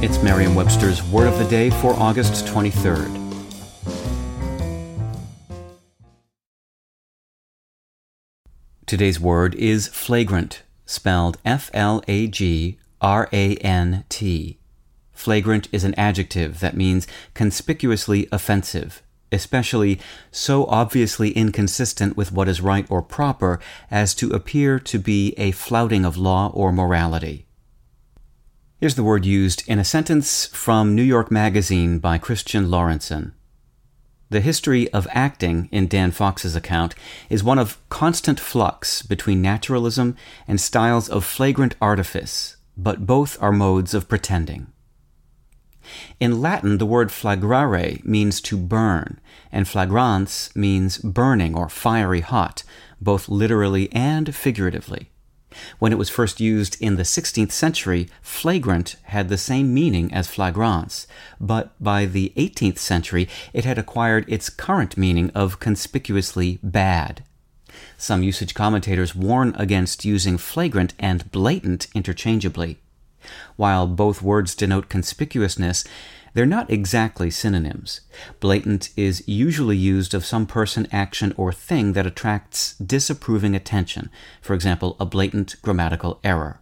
It's Merriam-Webster's Word of the Day for August 23rd. Today's word is flagrant, spelled F-L-A-G R A N T. Flagrant is an adjective that means conspicuously offensive, especially so obviously inconsistent with what is right or proper as to appear to be a flouting of law or morality. Here's the word used in a sentence from New York Magazine by Christian Lorentzen. The history of acting in Dan Fox's account is one of constant flux between naturalism and styles of flagrant artifice but both are modes of pretending. In Latin, the word flagrare means to burn, and flagrans means burning or fiery hot, both literally and figuratively. When it was first used in the 16th century, flagrant had the same meaning as flagrans, but by the 18th century it had acquired its current meaning of conspicuously bad. Some usage commentators warn against using flagrant and blatant interchangeably. While both words denote conspicuousness, they're not exactly synonyms. Blatant is usually used of some person, action, or thing that attracts disapproving attention, for example, a blatant grammatical error.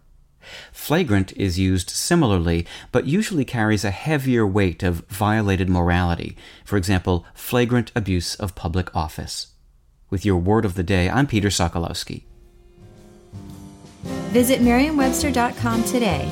Flagrant is used similarly, but usually carries a heavier weight of violated morality, for example, flagrant abuse of public office. With your word of the day, I'm Peter Sokolowski. Visit Merriam-Webster.com today